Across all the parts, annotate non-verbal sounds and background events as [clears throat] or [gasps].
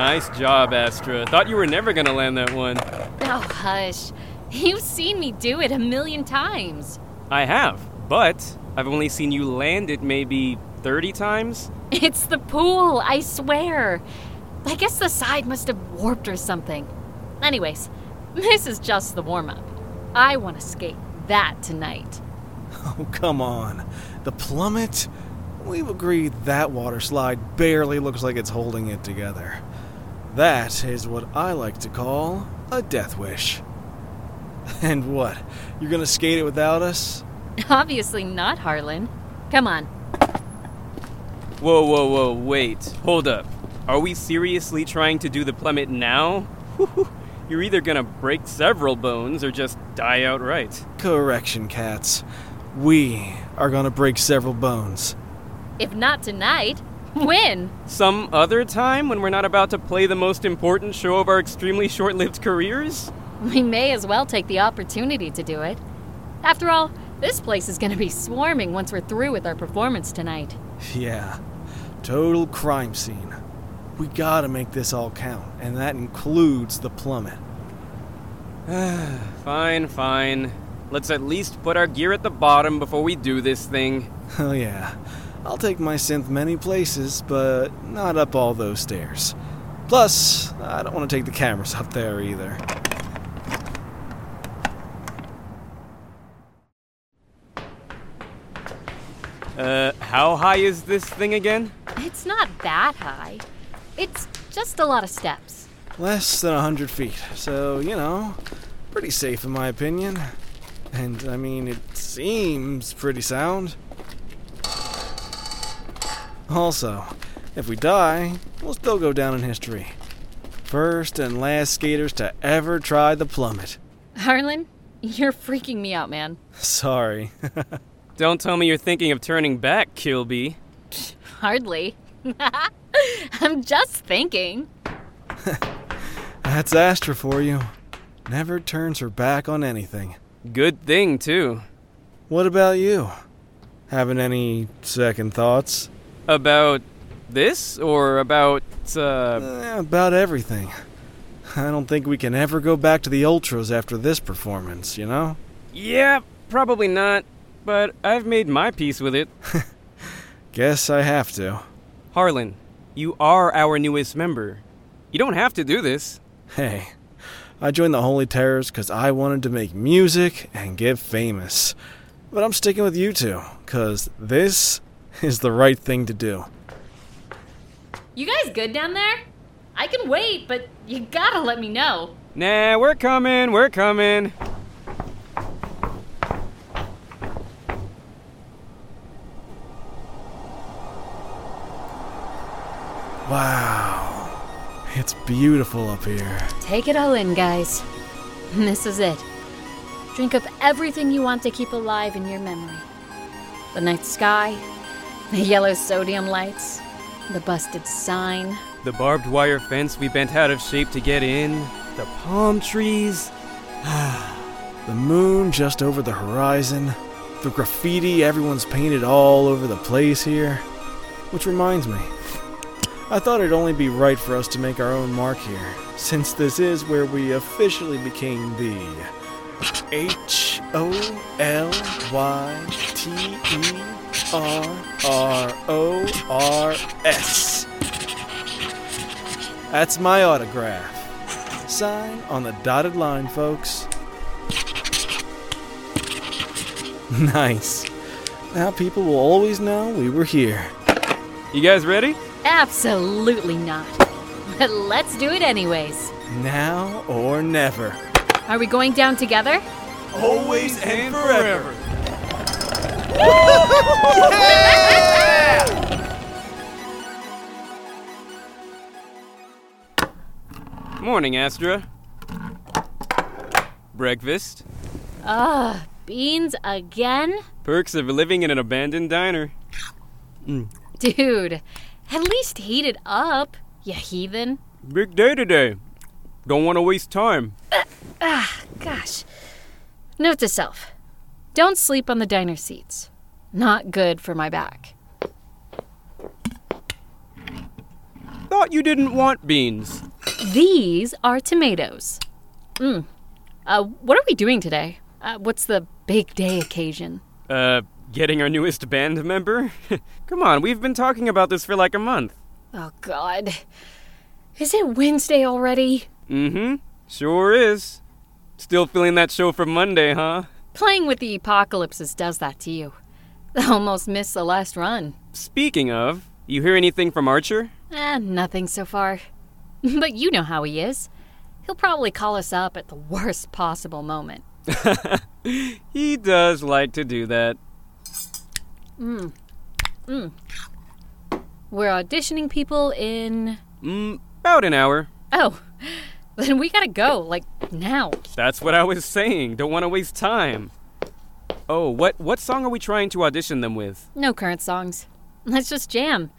Nice job, Astra. Thought you were never gonna land that one. Oh, hush. You've seen me do it a million times. I have, but I've only seen you land it maybe 30 times. It's the pool, I swear. I guess the side must have warped or something. Anyways, this is just the warm up. I want to skate that tonight. [laughs] Oh, come on. The plummet? We've agreed that water slide barely looks like it's holding it together. That is what I like to call a death wish. And what? You're gonna skate it without us? [laughs] Obviously not, Harlan. Come on. Whoa, whoa, whoa, wait. Hold up. Are we seriously trying to do the plummet now? You're either gonna break several bones or just die outright. Correction, cats. We are gonna break several bones. If not tonight, when? Some other time when we're not about to play the most important show of our extremely short lived careers? We may as well take the opportunity to do it. After all, this place is going to be swarming once we're through with our performance tonight. Yeah, total crime scene. We gotta make this all count, and that includes the plummet. [sighs] Fine, fine. Let's at least put our gear at the bottom before we do this thing. [laughs] Oh, yeah. I'll take my synth many places, but not up all those stairs. Plus, I don't want to take the cameras up there either. Uh, how high is this thing again? It's not that high. It's just a lot of steps. Less than a hundred feet, so, you know, pretty safe in my opinion. And, I mean, it seems pretty sound. Also, if we die, we'll still go down in history. First and last skaters to ever try the plummet. Harlan, you're freaking me out, man. Sorry. [laughs] Don't tell me you're thinking of turning back, Kilby. [laughs] Hardly. [laughs] I'm just thinking. That's Astra for you. Never turns her back on anything. Good thing, too. What about you? Having any second thoughts? About this or about, uh. Eh, about everything. I don't think we can ever go back to the Ultras after this performance, you know? Yeah, probably not. But I've made my peace with it. [laughs] Guess I have to. Harlan, you are our newest member. You don't have to do this. Hey, I joined the Holy Terrors because I wanted to make music and get famous. But I'm sticking with you two, because this is the right thing to do. You guys good down there? I can wait, but you gotta let me know. Nah, we're coming, we're coming. Wow. It's beautiful up here. Take it all in, guys. [laughs] This is it. Drink up everything you want to keep alive in your memory the night sky, the yellow sodium lights, the busted sign. The barbed wire fence we bent out of shape to get in, the palm trees. Ah, the moon just over the horizon, the graffiti everyone's painted all over the place here. Which reminds me, I thought it'd only be right for us to make our own mark here, since this is where we officially became the H O L Y T E R R O R S. That's my autograph. Sign on the dotted line, folks. [laughs] Nice. Now people will always know we were here. You guys ready? Absolutely not. But [laughs] let's do it anyways. Now or never. Are we going down together? Always and forever. Morning, Astra. Breakfast. Ugh, beans again? Perks of living in an abandoned diner. Dude, at least heat it up, you heathen. Big day today. Don't want to waste time. Ah, gosh. Note to self don't sleep on the diner seats. Not good for my back. Thought you didn't want beans. These are tomatoes. Mmm. Uh, what are we doing today? Uh, what's the big day occasion? Uh, getting our newest band member? [laughs] Come on, we've been talking about this for like a month. Oh, God. Is it Wednesday already? Mm hmm. Sure is. Still feeling that show from Monday, huh? Playing with the apocalypses does that to you. [laughs] Almost missed the last run. Speaking of, you hear anything from Archer? Eh, nothing so far. [laughs] But you know how he is. He'll probably call us up at the worst possible moment. [laughs] he does like to do that. We're auditioning people in. Mm, about an hour. Oh, then we gotta go, like now. That's what I was saying. Don't want to waste time. Oh, what what song are we trying to audition them with? No current songs. Let's just jam.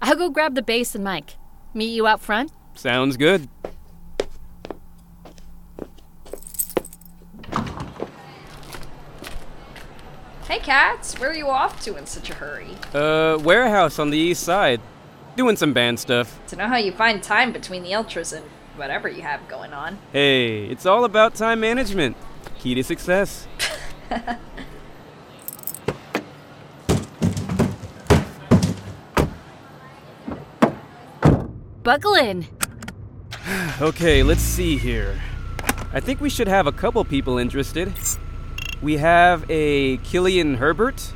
I'll go grab the bass and mic. Meet you out front? Sounds good. Hey, cats, where are you off to in such a hurry? Uh, warehouse on the east side. Doing some band stuff. To know how you find time between the ultras and whatever you have going on. Hey, it's all about time management. Key to success. [laughs] Buckle in. Okay, let's see here. I think we should have a couple people interested. We have a Killian Herbert,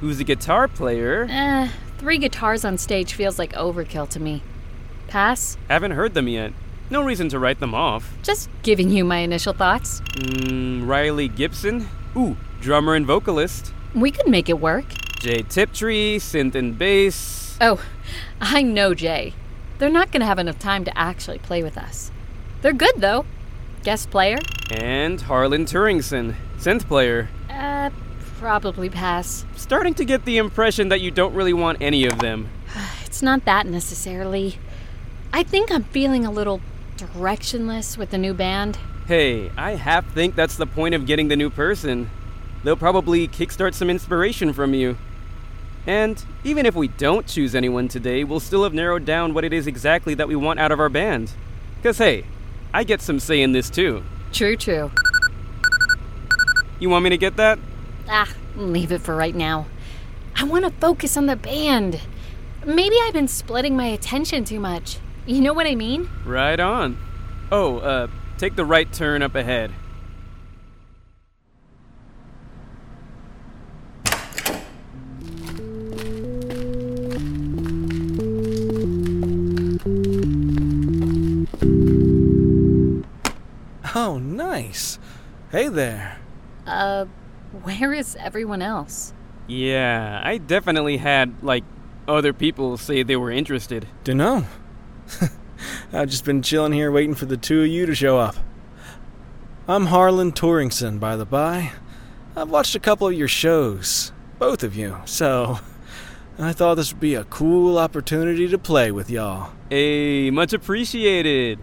who's a guitar player. Eh, three guitars on stage feels like overkill to me. Pass? Haven't heard them yet. No reason to write them off. Just giving you my initial thoughts. Mm, Riley Gibson. Ooh, drummer and vocalist. We could make it work. Jay Tiptree, synth and bass. Oh, I know Jay. They're not gonna have enough time to actually play with us. They're good though. Guest player? And Harlan Turingson, synth player. Uh, probably pass. Starting to get the impression that you don't really want any of them. [sighs] It's not that necessarily. I think I'm feeling a little directionless with the new band. Hey, I half think that's the point of getting the new person. They'll probably kickstart some inspiration from you. And even if we don't choose anyone today, we'll still have narrowed down what it is exactly that we want out of our band. Because, hey, I get some say in this too. True, true. You want me to get that? Ah, leave it for right now. I want to focus on the band. Maybe I've been splitting my attention too much. You know what I mean? Right on. Oh, uh, take the right turn up ahead. Oh, nice. Hey there. Uh, where is everyone else? Yeah, I definitely had, like, other people say they were interested. Dunno. [laughs] I've just been chilling here waiting for the two of you to show up. I'm Harlan Turingson, by the by. I've watched a couple of your shows, both of you, so [laughs] I thought this would be a cool opportunity to play with y'all. Hey, much appreciated.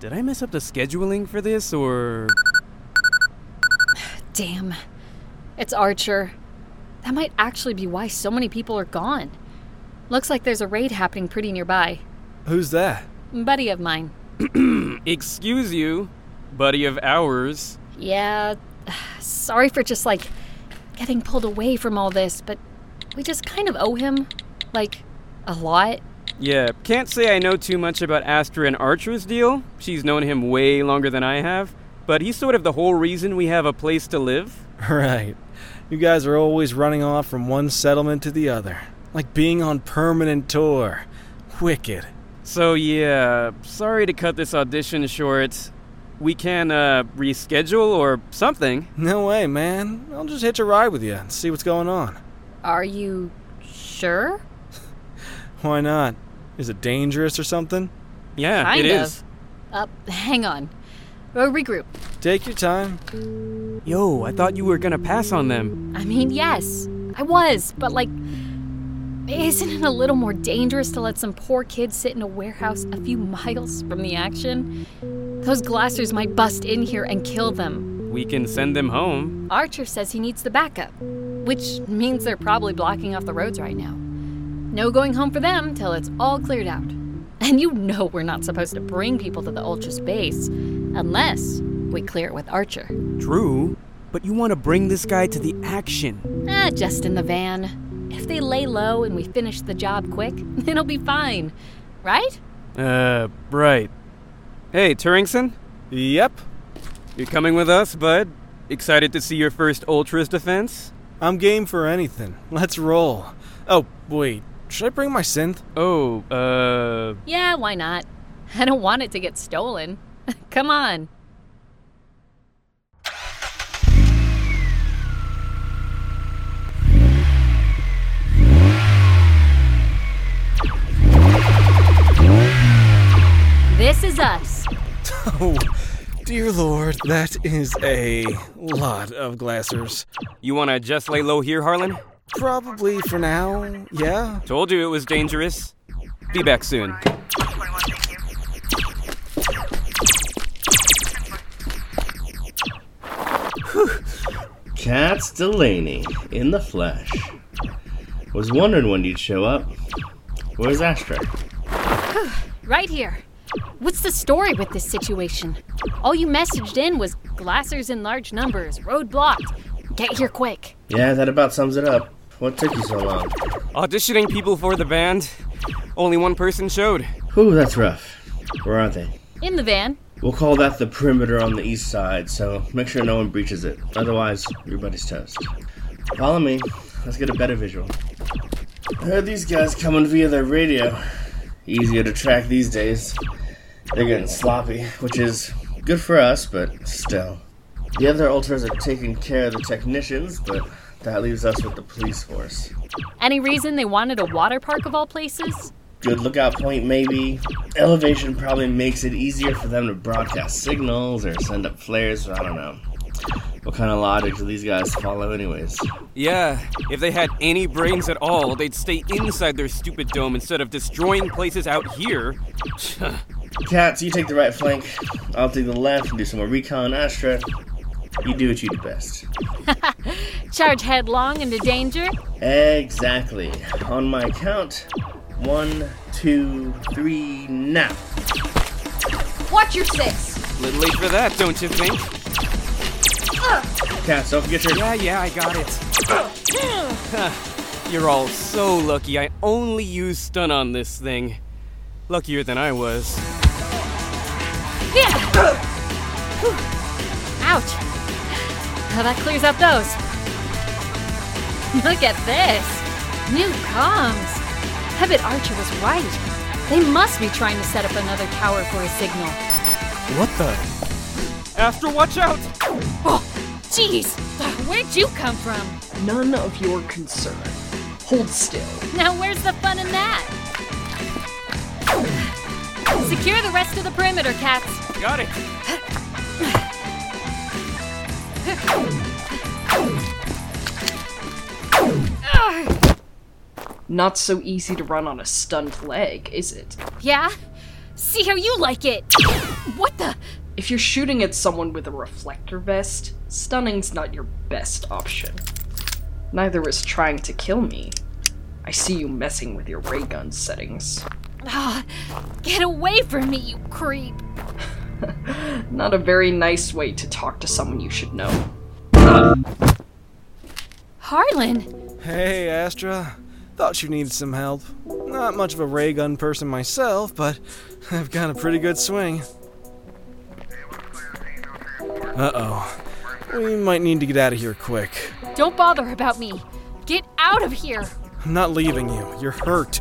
Did I mess up the scheduling for this, or. Damn. It's Archer. That might actually be why so many people are gone. Looks like there's a raid happening pretty nearby. Who's that? Buddy of mine. [clears throat] Excuse you, buddy of ours. Yeah, [sighs] sorry for just like getting pulled away from all this, but we just kind of owe him, like, a lot. Yeah, can't say I know too much about Astra and Archer's deal. She's known him way longer than I have. But he's sort of the whole reason we have a place to live. [laughs] Right. You guys are always running off from one settlement to the other, like being on permanent tour. Wicked. So, yeah, sorry to cut this audition short. We can, uh, reschedule or something. No way, man. I'll just hitch a ride with you and see what's going on. Are you sure? [laughs] Why not? Is it dangerous or something? Yeah, kind it of. is. Uh, hang on. We'll regroup. Take your time. Yo, I thought you were gonna pass on them. I mean, yes, I was, but like, isn't it a little more dangerous to let some poor kid sit in a warehouse a few miles from the action? Those glassers might bust in here and kill them. We can send them home. Archer says he needs the backup, which means they're probably blocking off the roads right now. No going home for them till it's all cleared out. [laughs] And you know we're not supposed to bring people to the Ultra's base unless we clear it with Archer. True, but you want to bring this guy to the action. Ah, just in the van. If they lay low and we finish the job quick, [laughs] it'll be fine. Right? Uh, right. Hey, Turingson? Yep. You're coming with us, bud? Excited to see your first Ultras defense? I'm game for anything. Let's roll. Oh, wait. Should I bring my synth? Oh, uh. Yeah, why not? I don't want it to get stolen. [laughs] Come on. This is us. [laughs] Oh, dear lord, that is a lot of glassers. You want to just lay low here, Harlan? Probably for now, yeah? Told you it was dangerous. Be back soon. Cats Delaney in the flesh. Was wondering when you'd show up. Where's Astra? [sighs] Right here. What's the story with this situation? All you messaged in was glassers in large numbers, road blocked. Get here quick. Yeah, that about sums it up. What took you so long? Auditioning people for the band. Only one person showed. Whew, that's rough. Where are they? In the van. We'll call that the perimeter on the east side, so make sure no one breaches it. Otherwise, everybody's toast. Follow me. Let's get a better visual. I heard these guys coming via their radio. Easier to track these days. They're getting sloppy, which is good for us, but still. The other ultras are taking care of the technicians, but that leaves us with the police force. Any reason they wanted a water park of all places? Good lookout point, maybe. Elevation probably makes it easier for them to broadcast signals or send up flares. I don't know. What kind of logic do these guys follow, anyways? Yeah, if they had any brains at all, they'd stay inside their stupid dome instead of destroying places out here. [laughs] Cats, you take the right flank. I'll take the left and do some more recon. Astra, you do what you do best. [laughs] Charge headlong into danger? Exactly. On my count, one, two, three, now. Watch your six. Little late for that, don't you think? Cats, don't forget your. Yeah, yeah, I got it. Huh, You're all so lucky I only used stun on this thing. Luckier than I was. Yeah! Whew. Ouch. Now that clears up those. [laughs] Look at this. New comms. I bet Archer was right. They must be trying to set up another tower for a signal. What the? Astra, watch out! Oh, jeez. Uh, where'd you come from? None of your concern. Hold still. Now where's the fun in that? Secure the rest of the perimeter, cats. Got it. [laughs] [sighs] Not so easy to run on a stunned leg, is it? Yeah? See how you like it. What the? If you're shooting at someone with a reflector vest, stunning's not your best option. Neither is trying to kill me. I see you messing with your ray gun settings. Ah, get away from me, you creep. [laughs] [laughs] Not a very nice way to talk to someone you should know. Harlan. Hey, Astra. Thought you needed some help. Not much of a ray gun person myself, but I've got a pretty good swing. Uh oh. We might need to get out of here quick. Don't bother about me. Get out of here. I'm not leaving you. You're hurt.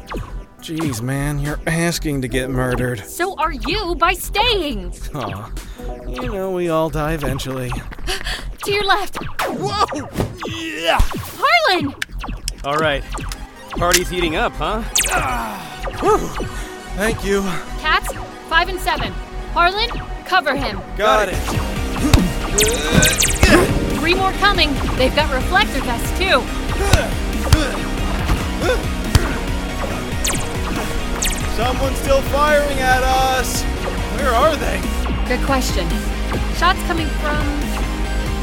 Jeez, man, you're asking to get murdered. So are you by staying. Aw. You know, we all die eventually. To your left. Whoa! Yeah! Harlan! All right. Party's heating up, huh? Thank you. Cats, five and seven. Harlan, cover him. Got, it. Three more coming. They've got reflector vests too. Someone's still firing at us. Where are they? Good question. Shots coming from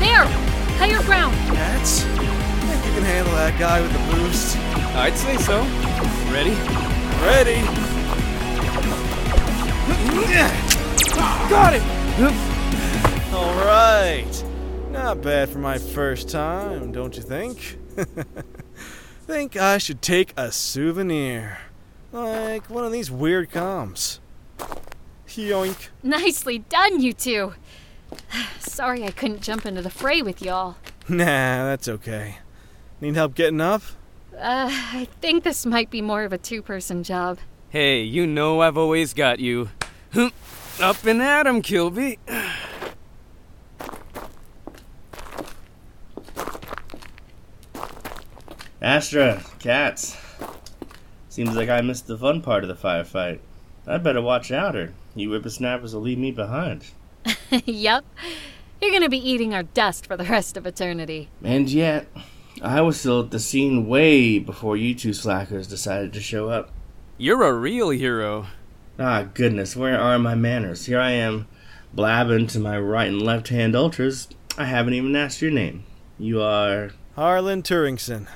there. Higher ground. Cats? Think you can handle that guy with the boost? I'd say so. Ready? Ready. Got it! Alright. Not bad for my first time, don't you think? [laughs] think I should take a souvenir. Like one of these weird comms. Yoink. Nicely done, you two. Sorry I couldn't jump into the fray with y'all. [laughs] Nah, that's okay. Need help getting up? Uh, I think this might be more of a two person job. Hey, you know I've always got you. Up and at 'em, Kilby. Astra, cats. Seems like I missed the fun part of the firefight. I'd better watch out, or you whippersnappers will leave me behind. [laughs] yup. You're gonna be eating our dust for the rest of eternity. And yet, I was still at the scene way before you two slackers decided to show up. You're a real hero. Ah, goodness, where are my manners? Here I am, blabbing to my right and left hand ultras. I haven't even asked your name. You are. Harlan Turingson.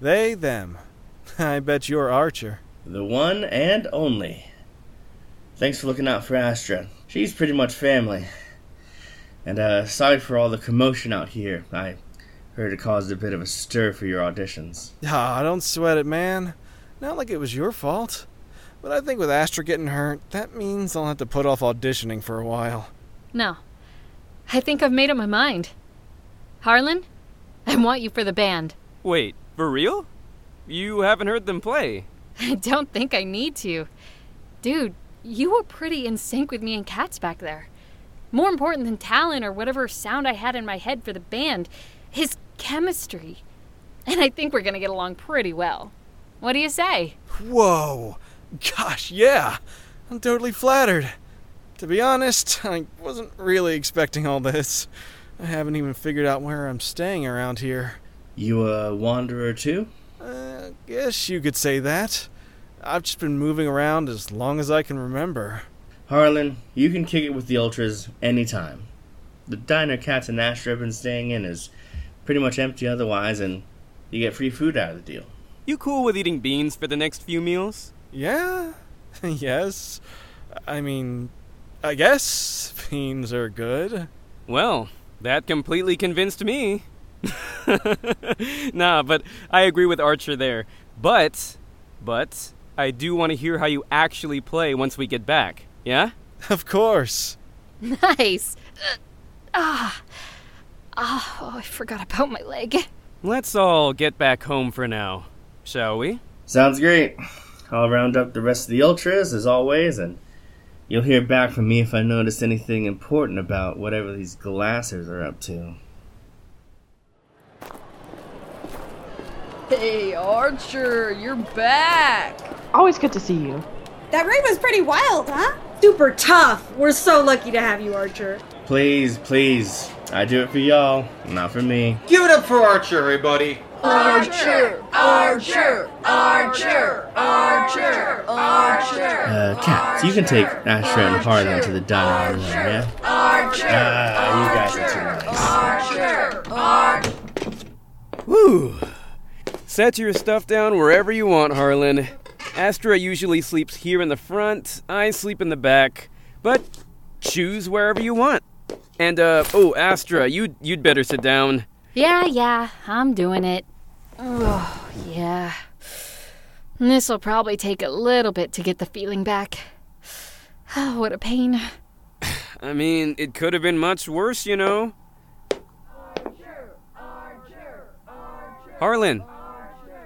They, them. [laughs] I bet you're Archer. The one and only. Thanks for looking out for Astra. She's pretty much family. And uh, sorry for all the commotion out here. I heard it caused a bit of a stir for your auditions. Ah, don't sweat it, man. Not like it was your fault. But I think with Astra getting hurt, that means I'll have to put off auditioning for a while. No. I think I've made up my mind. Harlan, I want you for the band. Wait, for real? You haven't heard them play. [laughs] I don't think I need to. Dude, you were pretty in sync with me and Cats back there. More important than talent or whatever sound I had in my head for the band, his chemistry. And I think we're gonna get along pretty well. What do you say? Whoa! Gosh, yeah! I'm totally flattered. To be honest, I wasn't really expecting all this. I haven't even figured out where I'm staying around here. You a wanderer too? Uh, guess you could say that. I've just been moving around as long as I can remember. Harlan, you can kick it with the Ultras anytime. The diner Cats and Astra have been staying in is pretty much empty otherwise, and you get free food out of the deal. You cool with eating beans for the next few meals? Yeah? [laughs] yes. I mean, I guess beans are good. Well, that completely convinced me. [laughs] nah, but I agree with Archer there. But, but, I do want to hear how you actually play once we get back. Yeah? [laughs] Of course. Nice. Ah. Ah, oh, I forgot about my leg. Let's all get back home for now, shall we? Sounds great. I'll round up the rest of the Ultras as always, and you'll hear back from me if I notice anything important about whatever these glassers are up to. Hey, Archer, you're back. Always good to see you. That raid was pretty wild, huh? Super tough. We're so lucky to have you, Archer. Please, please. I do it for y'all, not for me. Give it up for Archer, everybody. Archer, Archer, Archer, Archer, Archer. Uh, Cats, you can take Astra and Harlan to the diner room, yeah? Archer, Ah, you guys are too nice. Archer, Archer. Whew. Set your stuff down wherever you want, Harlan. Astra usually sleeps here in the front, I sleep in the back, but choose wherever you want. And, uh, oh, Astra, you'd, you'd better sit down. Yeah, yeah, I'm doing it. Oh, yeah. This'll probably take a little bit to get the feeling back. Oh, what a pain. I mean, it could have been much worse, you know. Harlan.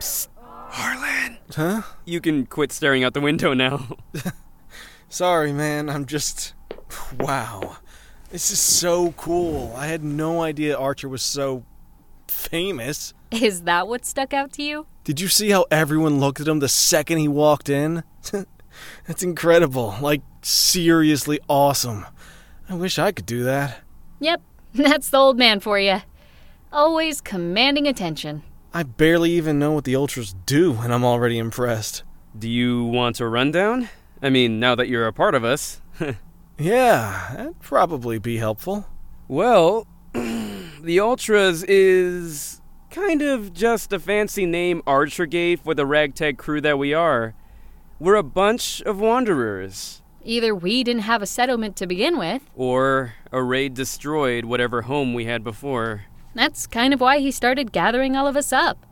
Psst. Harlan. Huh? You can quit staring out the window now. [laughs] Sorry, man. I'm just. Wow. This is so cool. I had no idea Archer was so. famous. Is that what stuck out to you? Did you see how everyone looked at him the second he walked in? [laughs] That's incredible. Like, seriously awesome. I wish I could do that. Yep, [laughs] that's the old man for you. Always commanding attention. I barely even know what the Ultras do, and I'm already impressed. Do you want a rundown? I mean, now that you're a part of us. [laughs] Yeah, that'd probably be helpful. well, [clears throat] the Ultras is kind of just a fancy name Archer gave for the ragtag crew that we are. We're a bunch of wanderers. Either we didn't have a settlement to begin with, Or a raid destroyed whatever home we had before. That's kind of why he started gathering all of us up.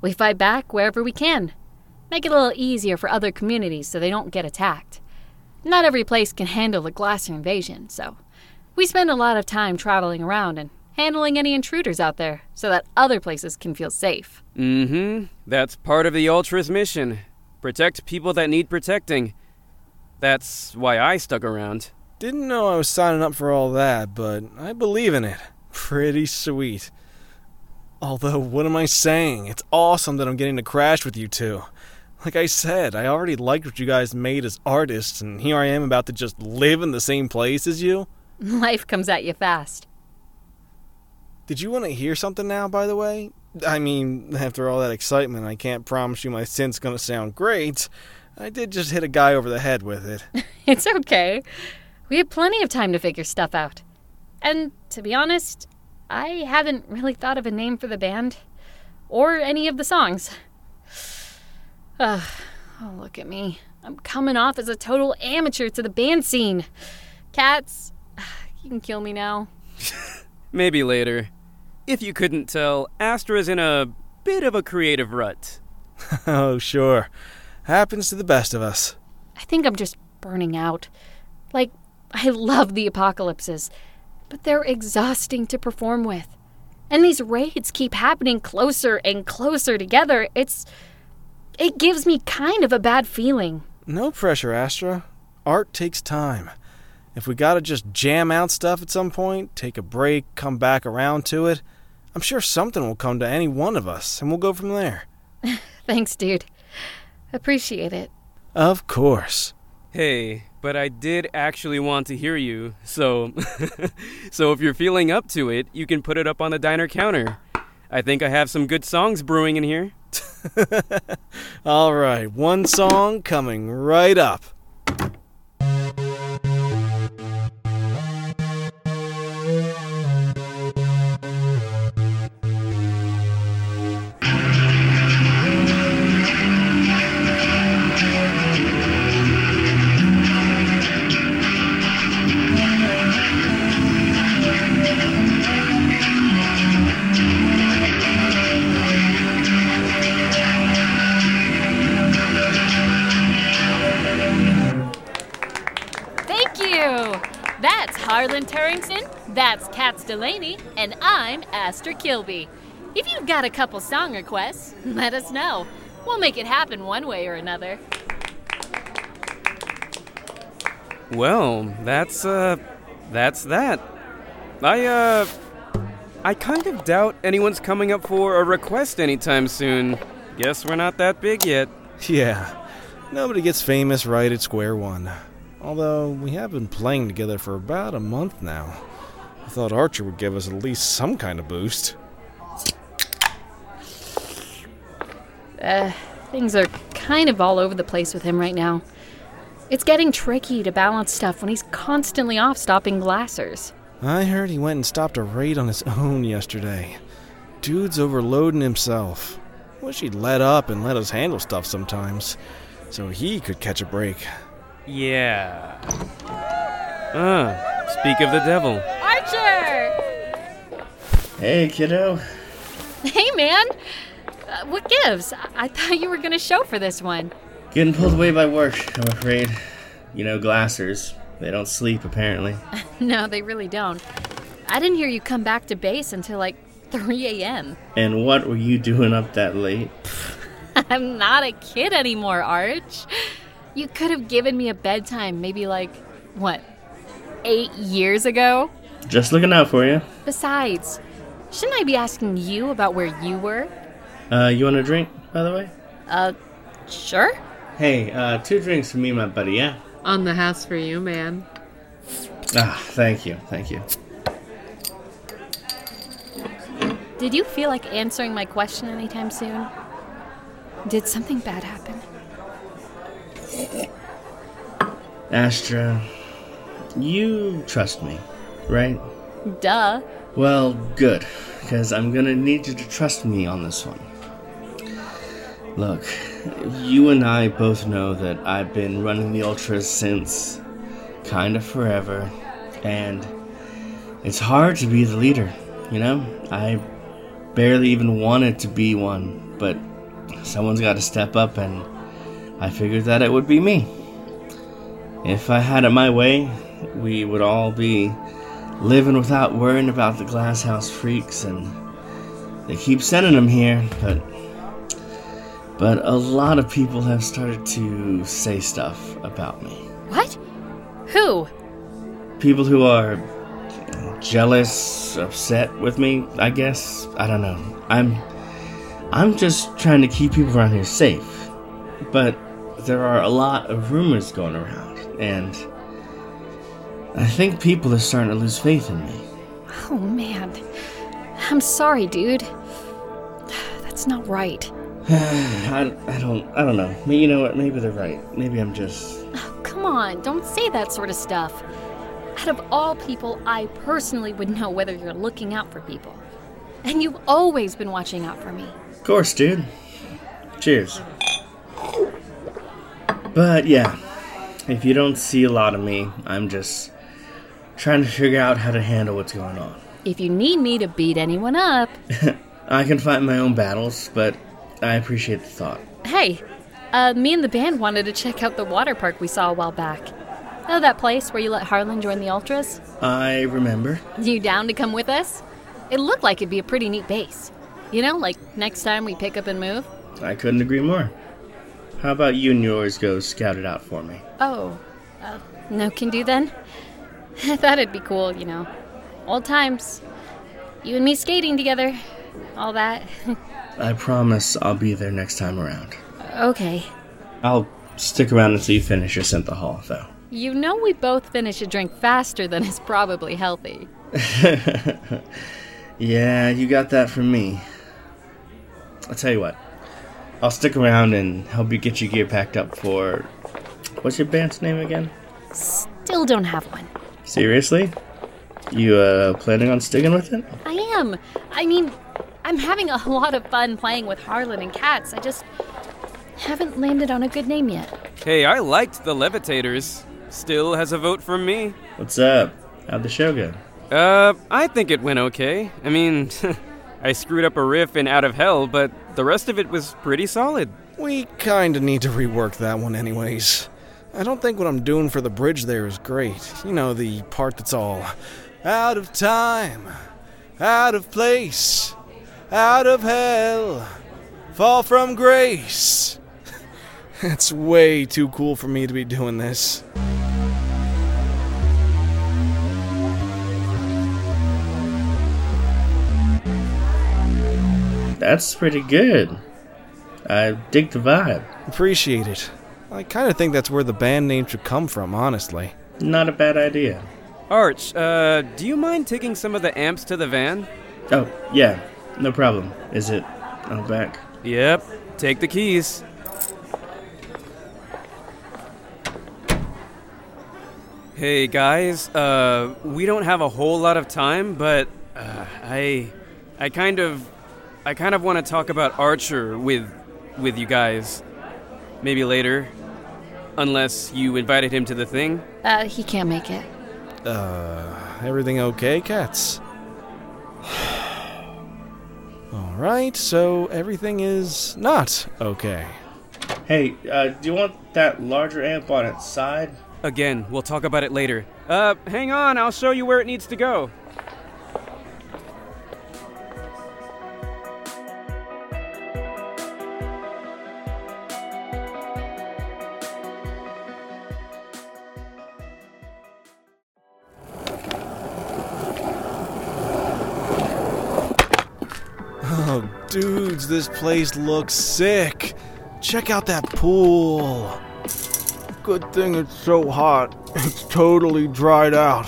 We fight back wherever we can. Make it a little easier for other communities so they don't get attacked. Not every place can handle a Glasser invasion, so we spend a lot of time traveling around and handling any intruders out there so that other places can feel safe. Mm hmm. That's part of the Ultras mission. Protect people that need protecting. That's why I stuck around. Didn't know I was signing up for all that, but I believe in it. Pretty sweet. Although, what am I saying? It's awesome that I'm getting to crash with you two. Like I said, I already liked what you guys made as artists, and here I am about to just live in the same place as you. [laughs] Life comes at you fast. Did you want to hear something now, by the way? I mean, after all that excitement, I can't promise you my synth's gonna sound great. I did just hit a guy over the head with it. [laughs] It's okay. We have plenty of time to figure stuff out. And to be honest, I haven't really thought of a name for the band or any of the songs. [sighs] Ugh, oh, look at me. I'm coming off as a total amateur to the band scene. Cats, [sighs] you can kill me now. [laughs] Maybe later. If you couldn't tell, Astra's in a bit of a creative rut. [laughs] oh, sure. Happens to the best of us. I think I'm just burning out. Like, I love the apocalypses, but they're exhausting to perform with. And these raids keep happening closer and closer together. It's. It gives me kind of a bad feeling. No pressure, Astra. Art takes time. If we gotta just jam out stuff at some point, take a break, come back around to it, I'm sure something will come to any one of us, and we'll go from there. [laughs] Thanks, dude. Appreciate it. Of course. Hey, but I did actually want to hear you, so. [laughs] so if you're feeling up to it, you can put it up on the diner counter. I think I have some good songs brewing in here. [laughs] All right, one song coming right up. That's Cats Delaney, and I'm Astra Kilby. If you've got a couple song requests, [laughs] let us know. We'll make it happen one way or another. Well, that's, uh. That's that. I, uh. I kind of doubt anyone's coming up for a request anytime soon. Guess we're not that big yet. Yeah, nobody gets famous right at square one. Although, we have been playing together for about a month now. I thought Archer would give us at least some kind of boost. Uh, things are kind of all over the place with him right now. It's getting tricky to balance stuff when he's constantly off stopping glassers. I heard he went and stopped a raid on his [laughs] own yesterday. Dude's overloading himself. Wish he'd let up and let us handle stuff sometimes, so he could catch a break. Yeah. Ah, speak of the devil. Hey, kiddo. Hey, man! Uh, what gives? I-, I thought you were gonna show for this one. Getting pulled away by work, I'm afraid. You know, glassers. They don't sleep, apparently. [laughs] No, they really don't. I didn't hear you come back to base until like 3 a.m. And what were you doing up that late? [laughs] I'm not a kid anymore, Arch. You could have given me a bedtime maybe like, what, eight years ago? Just looking out for you. Besides, shouldn't I be asking you about where you were? Uh, you want a drink, by the way? Uh, sure. Hey, uh, two drinks for me and my buddy, yeah? On the house for you, man. Ah, thank you, thank you. Did you feel like answering my question anytime soon? Did something bad happen? Astra, you trust me, right? Duh. Well, good, because I'm gonna need you to trust me on this one. Look, you and I both know that I've been running the Ultras since kind of forever, and it's hard to be the leader, you know? I barely even wanted to be one, but someone's got to step up, and I figured that it would be me. If I had it my way, we would all be living without worrying about the glasshouse freaks, and they keep sending them here, but but a lot of people have started to say stuff about me. What? Who? People who are jealous, upset with me, I guess. I don't know. I'm I'm just trying to keep people around here safe. But there are a lot of rumors going around and I think people are starting to lose faith in me. Oh man. I'm sorry, dude. That's not right. [sighs] I, I don't I don't know. You know what? Maybe they're right. Maybe I'm just Oh, come on, don't say that sort of stuff. Out of all people, I personally would know whether you're looking out for people. And you've always been watching out for me. Of course, dude. Cheers. But yeah, if you don't see a lot of me, I'm just trying to figure out how to handle what's going on. If you need me to beat anyone up, [laughs] I can fight my own battles, but I appreciate the thought. hey, uh, me and the band wanted to check out the water park we saw a while back. Oh, that place where you let Harlan join the Ultras? I remember. You down to come with us? It looked like it'd be a pretty neat base. You know, like next time we pick up and move? I couldn't agree more. How about you and yours go scout it out for me? Oh, uh, no can do then? [laughs] I thought it'd be cool, you know. Old times. You and me skating together. All that. [laughs] I promise I'll be there next time around. okay. I'll stick around until you finish your synthahol, though. You know we both finish a drink faster than is probably healthy. [laughs] yeah, you got that from me. I'll tell you what. I'll stick around and help you get your gear packed up for. What's your band's name again? Still don't have one. Seriously? You uh planning on sticking with it? I am. I mean, I'm having a lot of fun playing with Harlan and Cats. I just haven't landed on a good name yet. Hey, I liked the Levitators. Still has a vote from me. What's up? How'd the show go? Uh, I think it went okay. I mean, [laughs] I screwed up a riff in Out of Hell, but the rest of it was pretty solid. We kinda need to rework that one, anyways. I don't think what I'm doing for the bridge there is great. You know, the part that's all out of time, out of place, out of hell, fall from grace. [laughs] It's way too cool for me to be doing this. That's pretty good. I dig the vibe. Appreciate it. I kinda think that's where the band name should come from, honestly. Not a bad idea. Arch, uh, do you mind taking some of the amps to the van? Oh, yeah, no problem. Is it out back? Yep, take the keys. Hey guys, uh, we don't have a whole lot of time, but uh, I, I kind of, I kind of want to talk about Archer with, with you guys. Maybe later, unless you invited him to the thing. Uh, he can't make it. Uh, everything okay, cats? [sighs] Alright, so everything is not okay. Hey, uh, do you want that larger amp on its side? Again, we'll talk about it later. Uh, hang on, I'll show you where it needs to go. This place looks sick. Check out that pool. Good thing it's so hot. It's totally dried out.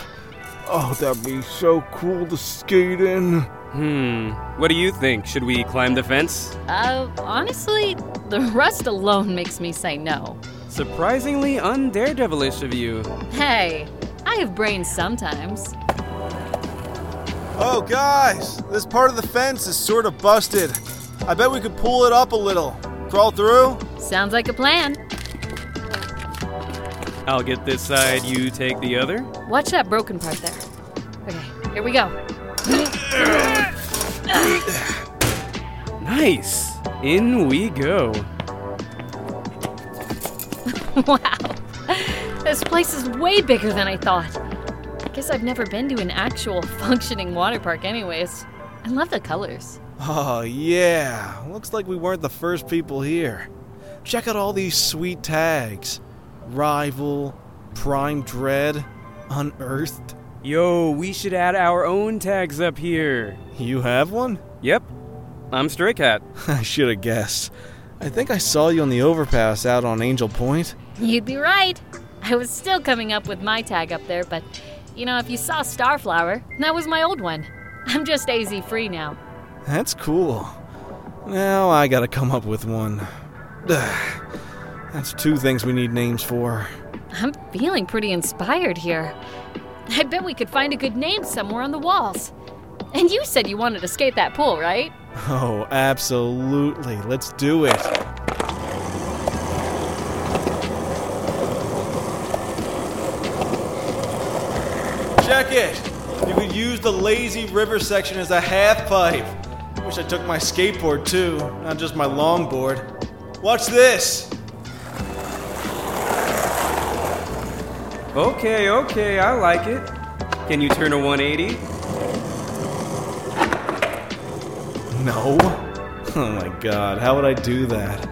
Oh, that'd be so cool to skate in. Hmm, what do you think? Should we climb the fence? Uh, honestly, the rust alone makes me say no. Surprisingly undaredevilish of you. Hey, I have brains sometimes. Oh, guys, this part of the fence is sort of busted. I bet we could pull it up a little. Crawl through? Sounds like a plan. I'll get this side, you take the other. Watch that broken part there. Okay, here we go. Nice. In we go. [laughs] wow. This place is way bigger than I thought. I guess I've never been to an actual [laughs] functioning water park, anyways. I love the colors. Oh, yeah. Looks like we weren't the first people here. Check out all these sweet tags Rival, Prime Dread, Unearthed. Yo, we should add our own tags up here. You have one? Yep. I'm Stray Cat. [laughs] I should have guessed. I think I saw you on the overpass out on Angel Point. You'd be right. I was still coming up with my tag up there, but you know, if you saw Starflower, that was my old one. I'm just AZ free now. That's cool. Now I gotta come up with one. Ugh. [sighs] That's two things we need names for. I'm feeling pretty inspired here. I bet we could find a good name somewhere on the walls. And you said you wanted to skate that pool, right? Oh, absolutely. Let's do it. Check it! You could use the lazy river section as a half pipe. Wish I took my skateboard too, not just my longboard. Watch this! Okay, okay, I like it. Can you turn a 180? No. [laughs] Oh my god, how would I do that?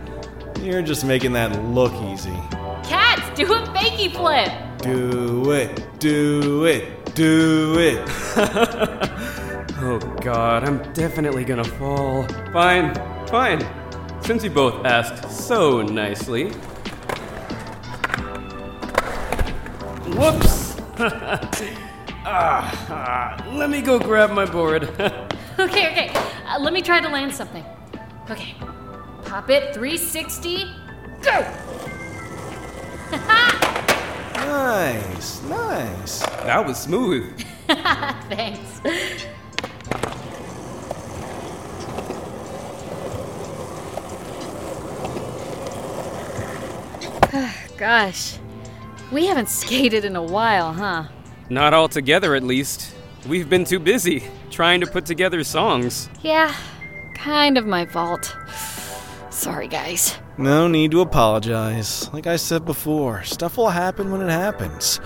You're just making that look easy. Cats, do a fakey flip! Do it, do it, do it. [laughs] oh god, I'm definitely gonna fall. Fine, fine. Since you both asked so nicely. Whoops! ah, [laughs] ah, let me go grab my board. [laughs] okay, okay. Uh, let me try to land something. Okay. Pop it 360. Go! [laughs] nice, nice. That was smooth. Thanks. [sighs] Gosh. We haven't skated in a while, huh? Not all together, at least. We've been too busy trying to put together songs. Yeah, kind of my fault. [sighs] Sorry, guys. No need to apologize. Like I said before, stuff will happen when it happens,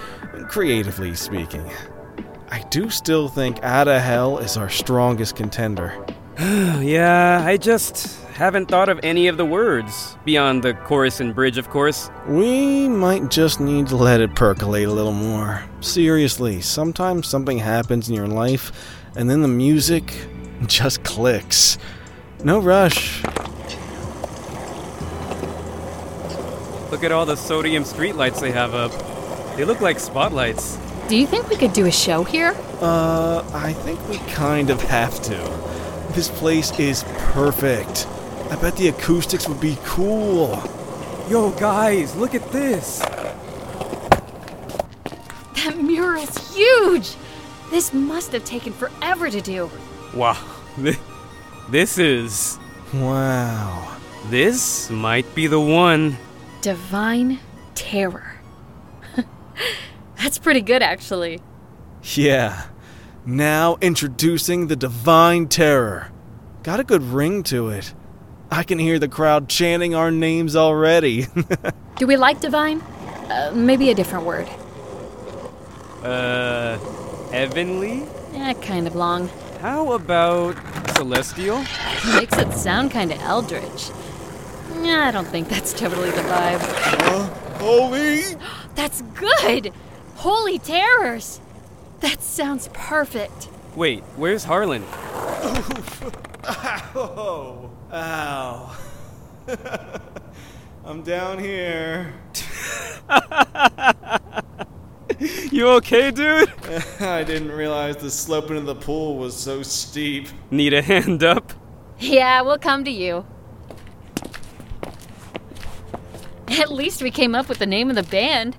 creatively speaking. I do still think Out of Hell is our strongest contender. [gasps] yeah, I just haven't thought of any of the words, beyond the chorus and bridge, of course. We might just need to let it percolate a little more. Seriously, sometimes something happens in your life, and then the music [laughs] just clicks. No rush. Look at all the sodium streetlights they have up. They look like spotlights. Do you think we could do a show here? Uh, I think we kind of have to. This place is perfect. I bet the acoustics would be cool. Yo, guys, look at this. That mural is huge! This must have taken forever to do. Wow. This is. Wow. This might be the one. Divine Terror. [laughs] That's pretty good, actually. Yeah. Now introducing the Divine Terror. Got a good ring to it. I can hear the crowd chanting our names already. [laughs] Do we like divine? Uh, maybe a different word. Uh, heavenly? Eh, kind of long. How about celestial? Makes it sound kind of eldritch. Nah, I don't think that's totally the vibe. Uh, holy? [gasps] That's good! Holy terrors! That sounds perfect. Wait, where's Harlan? [laughs] Oh, ow. Ow. [laughs] I'm down here. [laughs] you okay, dude? I didn't realize the slope into the pool was so steep. Need a hand up? Yeah, we'll come to you. At least we came up with the name of the band.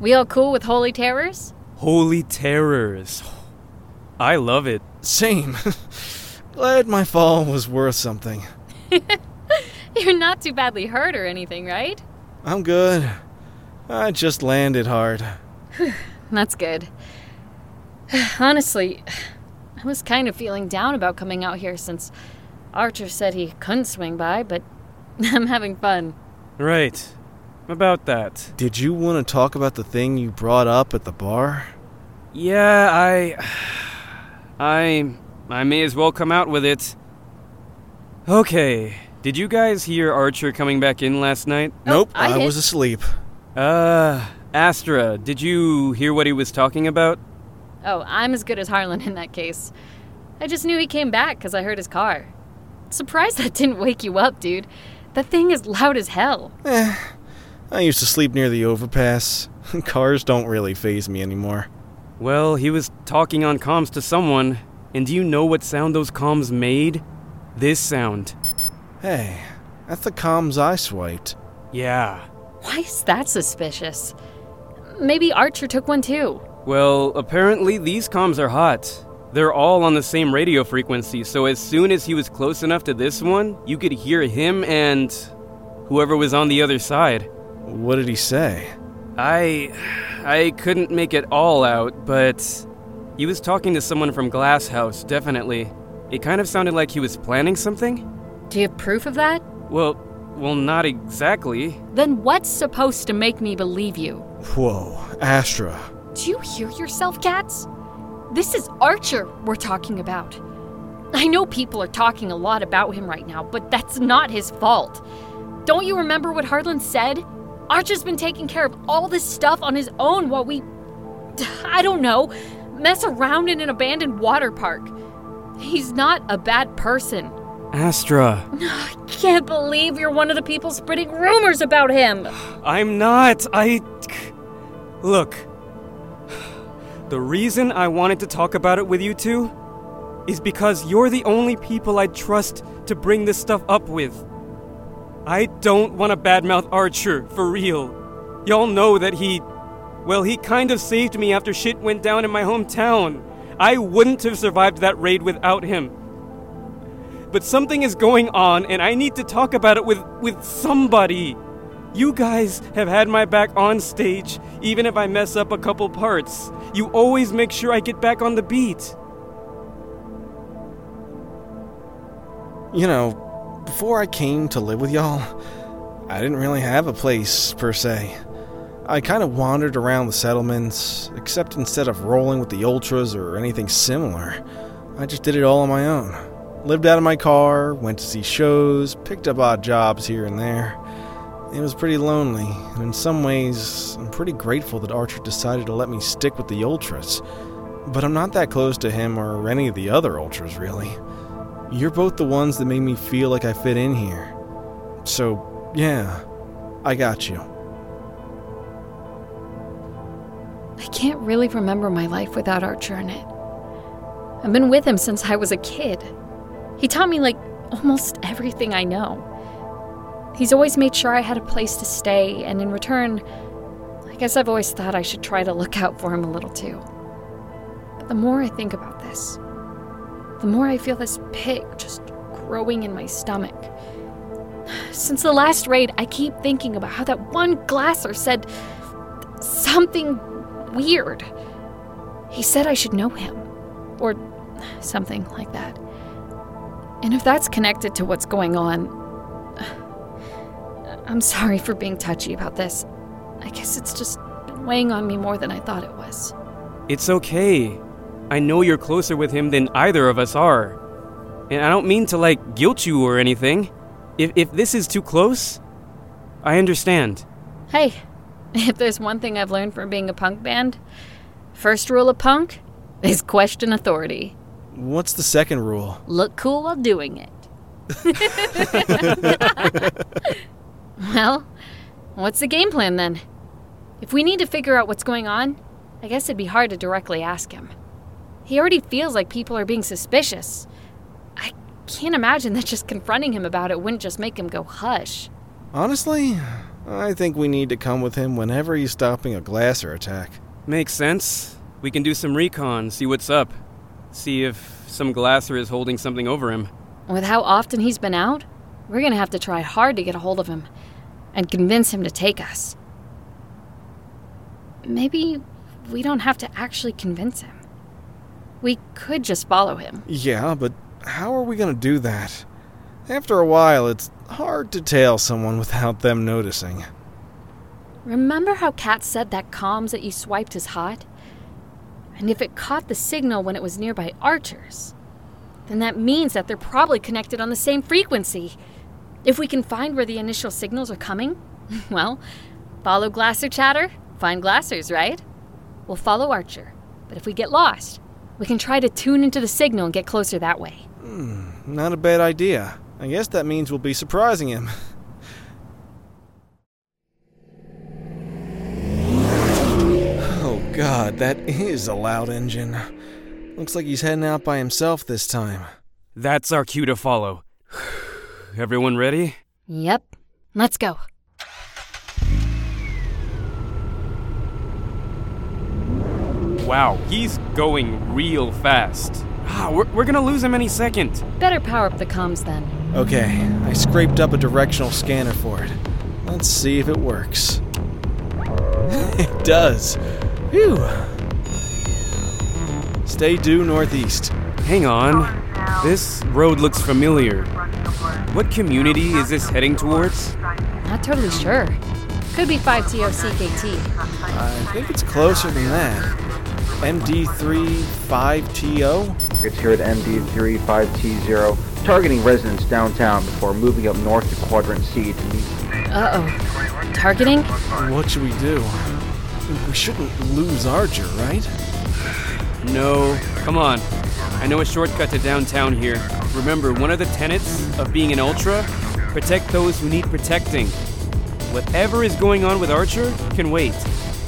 We all cool with Holy Terrors? Holy Terrors. I love it. Same. [laughs] Glad my fall was worth something. [laughs] You're not too badly hurt or anything, right? I'm good. I just landed hard. [sighs] That's good. [sighs] Honestly, [sighs] I was kind of feeling down about coming out here since Archer said he couldn't swing by, but [laughs] I'm having fun. Right. About that. Did you want to talk about the thing you brought up at the bar? Yeah, I. I. I may as well come out with it. Okay. Did you guys hear Archer coming back in last night? nope, I I was asleep. Uh, Astra, did you hear what he was talking about? Oh, I'm as good as Harlan in that case. I just knew he came back because I heard his car. Surprised that didn't wake you up, dude. That thing is loud as hell. Eh, I used to sleep near the overpass. [laughs] Cars don't really faze me anymore. Well, he was talking on comms to someone, and do you know what sound those comms made? This sound. Hey, that's the comms I swiped. Yeah. Why is that suspicious? Maybe Archer took one too. Well, apparently these comms are hot. They're all on the same radio frequency, so as soon as he was close enough to this one, you could hear him and whoever was on the other side. What did he say? I I couldn't make it all out, but he was talking to someone from Glass House, definitely. It kind of sounded like he was planning something. Do you have proof of that? Well, well not exactly. Then what's supposed to make me believe you? Whoa, Astra. Do you hear yourself, Cats? This is Archer we're talking about. I know people are talking a lot about him right now, but that's not his fault. Don't you remember what Harlan said? Archer's been taking care of all this stuff on his own while we. I don't know, mess around in an abandoned water park. He's not a bad person. Astra, [sighs] I can't believe you're one of the people spreading rumors about him. [sighs] I'm not. I. Look. [sighs] The reason I wanted to talk about it with you two is because you're the only people I trust to bring this stuff up with. I don't want to badmouth Archer, for real. Y'all know that he. Well, he kind of saved me after shit went down in my hometown. I wouldn't have survived that raid without him. But something is going on, and I need to talk about it with, with somebody. You guys have had my back on stage, even if I mess up a couple parts. You always make sure I get back on the beat. You know, before I came to live with y'all, I didn't really have a place, per se. I kind of wandered around the settlements, except instead of rolling with the Ultras or anything similar, I just did it all on my own. Lived out of my car, went to see shows, picked up odd jobs here and there. It was pretty lonely, and in some ways, I'm pretty grateful that Archer decided to let me stick with the Ultras. But I'm not that close to him or any of the other Ultras, really. You're both the ones that made me feel like I fit in here. So, yeah, I got you. I can't really remember my life without Archer in it. I've been with him since I was a kid. He taught me, like, almost everything I know. He's always made sure I had a place to stay, and in return, I guess I've always thought I should try to look out for him a little too. But the more I think about this, the more I feel this pit just growing in my stomach. Since the last raid, I keep thinking about how that one glasser said something weird. He said I should know him, or something like that. And if that's connected to what's going on, I'm sorry for being touchy about this. I guess it's just weighing on me more than I thought it was. It's okay. I know you're closer with him than either of us are. And I don't mean to, like, guilt you or anything. If, if this is too close, I understand. Hey, [laughs] if there's one thing I've learned from being a punk band, first rule of punk is question authority. What's the second rule? Look cool while doing it. [laughs] well, what's the game plan then? If we need to figure out what's going on, I guess it'd be hard to directly ask him. He already feels like people are being suspicious. I can't imagine that just confronting him about it wouldn't just make him go hush. Honestly, I think we need to come with him whenever he's stopping a glasser attack. Makes sense. We can do some recon, see what's up. See if some glasser is holding something over him. With how often he's been out, we're gonna have to try hard to get a hold of him and convince him to take us. maybe we don't have to actually convince him. We could just follow him. Yeah, but how are we gonna do that? After a while, it's hard to tail someone without them noticing. Remember how Cats said that comms that you swiped is hot? And if it caught the signal when it was nearby Archer's, then that means that they're probably connected on the same frequency. If we can find where the initial signals are coming, [laughs] well, follow Glasser chatter, find Glassers, right? We'll follow Archer. But if we get lost, we can try to tune into the signal and get closer that way. Hmm, not a bad idea. I guess that means we'll be surprising him. [laughs] Oh god, that is a loud engine. Looks like he's heading out by himself this time. That's our cue to follow. [sighs] Everyone ready? Yep. Let's go. Wow, he's going real fast. Ah, we're, we're gonna lose him any second. Better power up the comms then. Okay, I scraped up a directional scanner for it. Let's see if it works. [laughs] it does. Phew. Stay due northeast. Hang on. This road looks familiar. What community is this heading towards? Not totally sure. Could be 5TOCKT. I think it's closer than that. MD3 5TO? It's here at MD35T0, targeting residents downtown before moving up north to Quadrant C to meet. Uh oh. Targeting? What should we do? We shouldn't lose Archer, right? No. Come on. I know a shortcut to downtown here. Remember, one of the tenets of being an Ultra? Protect those who need protecting. Whatever is going on with Archer can wait.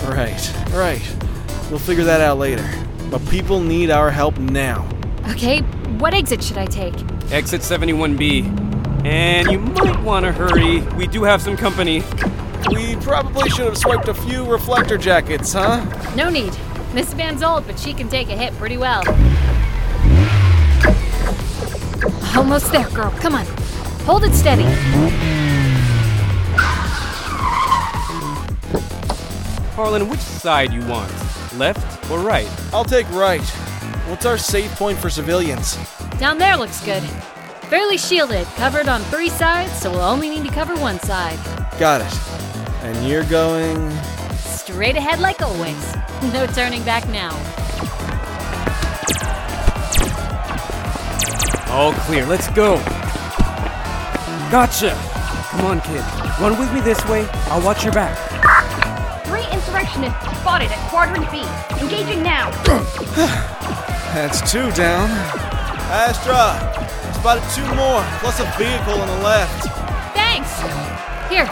Right, right. We'll figure that out later. But people need our help now. Okay, what exit should I take? Exit 71B. And you might want to hurry. We do have some company. We probably should have swiped a few reflector jackets, huh? No need. Miss Van's old, but she can take a hit pretty well. Almost there, girl. Come on. Hold it steady. Harlan, which side you want? Left or right? I'll take right. What's our safe point for civilians? Down there looks good. Fairly shielded, covered on three sides, so we'll only need to cover one side. Got it. And you're going. Straight ahead like always. [laughs] No turning back now. All clear, let's go. Gotcha. Come on, kid. Run with me this way. I'll watch your back. Three insurrectionists spotted at Quadrant B. Engaging now. [sighs] That's two down. Astra! Spotted two more, plus a vehicle on the left. Thanks! Here,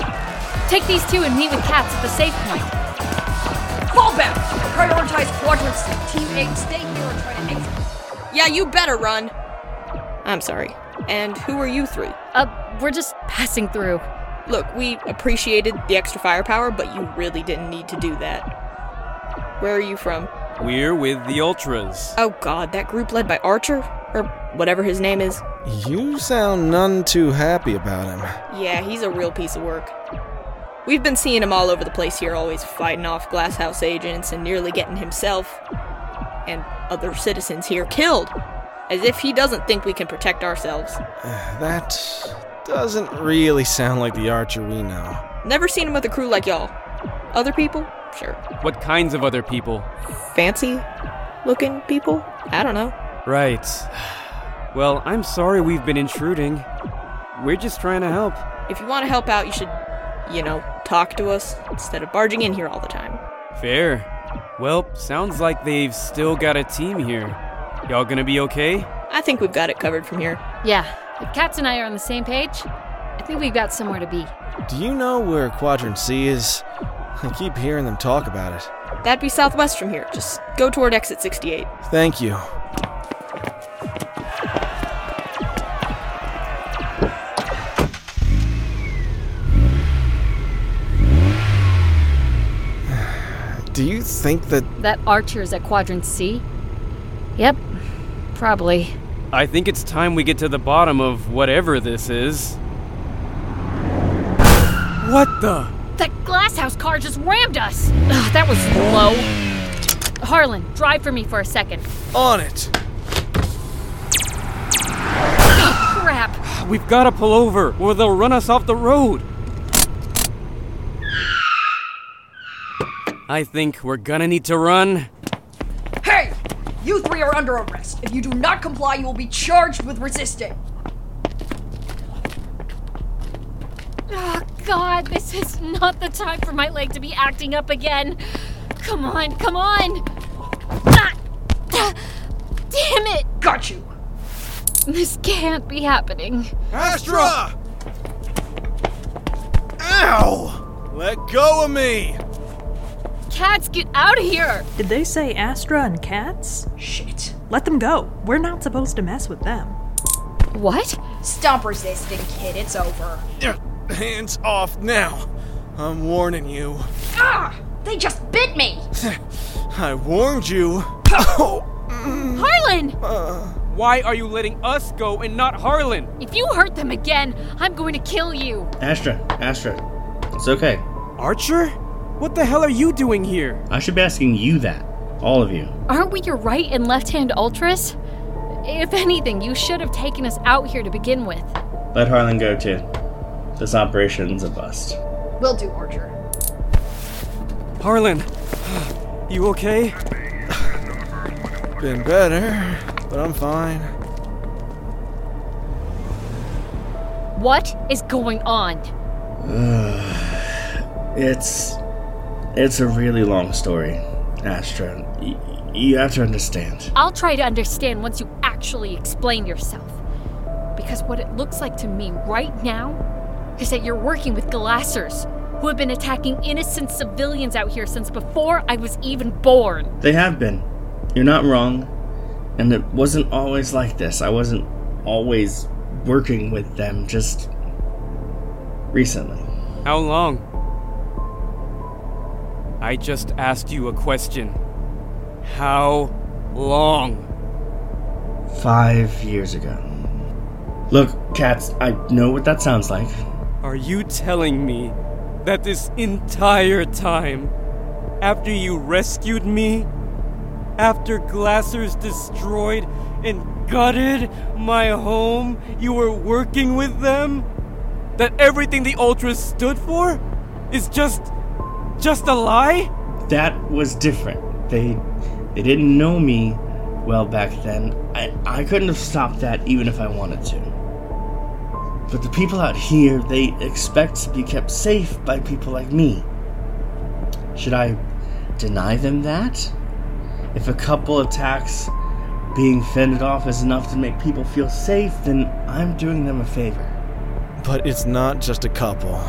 take these two and meet with Cats at the safe point. Fall back! Prioritize Quadrant C. Team 8, stay here and try to exit. Yeah, you better run. I'm sorry. And who are you three? Uh, we're just passing through. Look, we appreciated the extra firepower, but you really didn't need to do that. Where are you from? We're with the Ultras. Oh god, that group led by Archer? Or whatever his name is. You sound none too happy about him. Yeah, he's a real piece of work. We've been seeing him all over the place here, always fighting off glasshouse agents and nearly getting himself and other citizens here killed. As if he doesn't think we can protect ourselves. [sighs] That doesn't really sound like the Archer we know. Never seen him with a crew like y'all. Other people? Sure. What kinds of other people? Fancy looking people? I don't know. Right. Well, I'm sorry we've been intruding. We're just trying to help. If you want to help out, you should, you know, talk to us instead of barging in here all the time. Fair. Well, sounds like they've still got a team here. Y'all gonna be okay? I think we've got it covered from here. Yeah, if Cats and I are on the same page, I think we've got somewhere to be. Do you know where Quadrant C is? I keep hearing them talk about it. That'd be southwest from here. Just go toward exit 68. Thank you. [sighs] Do you think that. That Archer's at Quadrant C? Yep, probably. I think it's time we get to the bottom of whatever this is. What the? That glasshouse car just rammed us! Ugh, that was low. Harlan, drive for me for a second. On it! Oh, crap! We've gotta pull over, or they'll run us off the road. I think we're gonna need to run. Hey! You three are under arrest. If you do not comply, you will be charged with resisting. Oh, God, this is not the time for my leg to be acting up again. Come on, come on! Ah, ah, damn it! Got you! This can't be happening. Astra! Ow! Let go of me! Cats, get out of here! Did they say Astra and Cats? Shit. Let them go. We're not supposed to mess with them. What? Stop resisting, kid. It's over. Hands off now. I'm warning you. Ah! They just bit me! [laughs] I warned you. Oh! [coughs] Harlan! Why are you letting us go and not Harlan? If you hurt them again, I'm going to kill you. Astra, Astra, it's okay. Archer? What the hell are you doing here? I should be asking you that. All of you. Aren't we your right and left hand ultras? If anything, you should have taken us out here to begin with. Let Harlan go too. This operation's a bust. We'll do, Archer. Harlan, you okay? Been better, but I'm fine. What is going on? [sighs] It's it's a really long story, Astra. Y- you have to understand. I'll try to understand once you actually explain yourself. Because what it looks like to me right now is that you're working with Glassers, who have been attacking innocent civilians out here since before I was even born. They have been. You're not wrong. And it wasn't always like this. I wasn't always working with them just recently. How long? I just asked you a question. How long? Five years ago. Look, Cats, I know what that sounds like. Are you telling me that this entire time, after you rescued me, after Glassers destroyed and gutted my home, you were working with them? That everything the Ultras stood for is just. Just a lie? That was different. They they didn't know me well back then. I, I couldn't have stopped that even if I wanted to. But the people out here, they expect to be kept safe by people like me. Should I deny them that? If a couple attacks being fended off is enough to make people feel safe, then I'm doing them a favor. But it's not just a couple.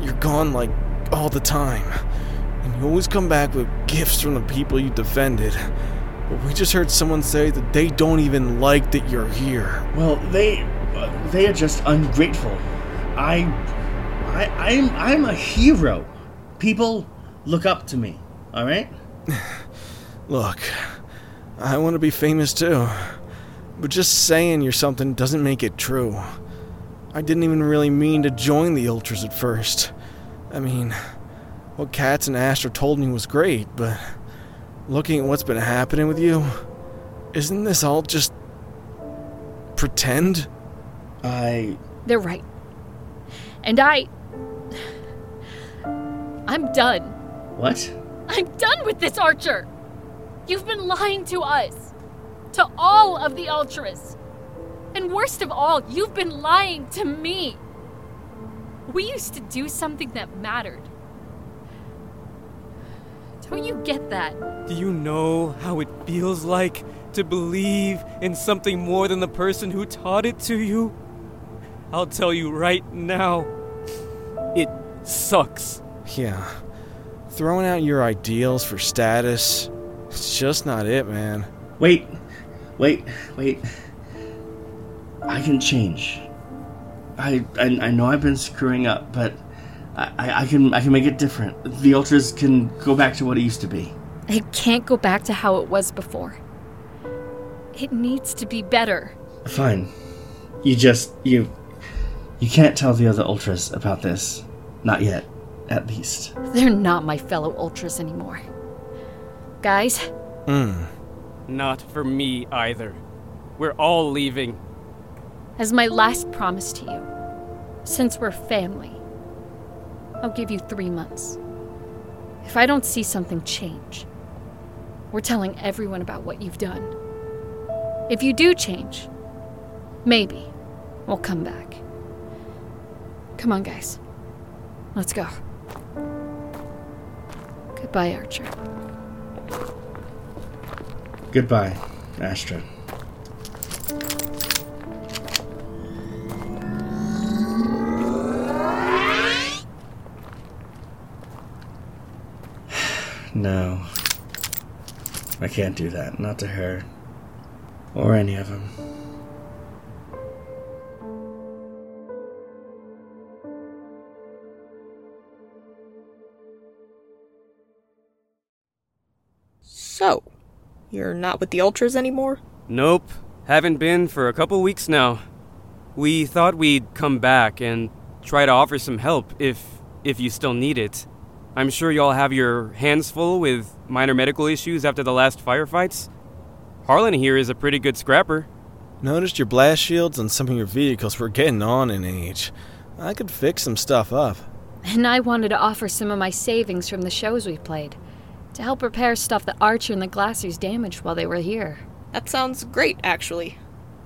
You're gone like all the time. And you always come back with gifts from the people you defended. But we just heard someone say that they don't even like that you're here. Well, they uh, they are just ungrateful. I I I'm I'm a hero. People look up to me. All right? [sighs] Look, I want to be famous too. But just saying you're something doesn't make it true. I didn't even really mean to join the Ultras at first. I mean, what Cats and Astra told me was great, but looking at what's been happening with you, isn't this all just pretend? I. They're right. And I. I'm done. What? I'm done with this, Archer! You've been lying to us. To all of the Ultras. And worst of all, you've been lying to me. We used to do something that mattered. Don't you get that? Do you know how it feels like to believe in something more than the person who taught it to you? I'll tell you right now. It sucks. Yeah. Throwing out your ideals for status, it's just not it, man. Wait, wait, wait. I can change. I, I I know I've been screwing up, but I, I, I can I can make it different. The ultras can go back to what it used to be. It can't go back to how it was before. It needs to be better. Fine. You just you you can't tell the other ultras about this. Not yet. at least. They're not my fellow Ultras anymore. Guys, Hmm. Not for me either. We're all leaving. As my last promise to you, since we're family, I'll give you three months. If I don't see something change, we're telling everyone about what you've done. If you do change, maybe we'll come back. Come on, guys. Let's go. Goodbye, Archer. Goodbye, Astra. No. I can't do that. Not to her. Or any of them. So, you're not with the Ultras anymore? Nope, haven't been for a couple weeks now. We thought we'd come back and try to offer some help if if you still need it. I'm sure y'all have your hands full with minor medical issues after the last firefights. Harlan here is a pretty good scrapper. Noticed your blast shields on some of your vehicles were getting on in age. I could fix some stuff up. And I wanted to offer some of my savings from the shows we played to help repair stuff that Archer and the Glassers damaged while they were here. That sounds great, actually.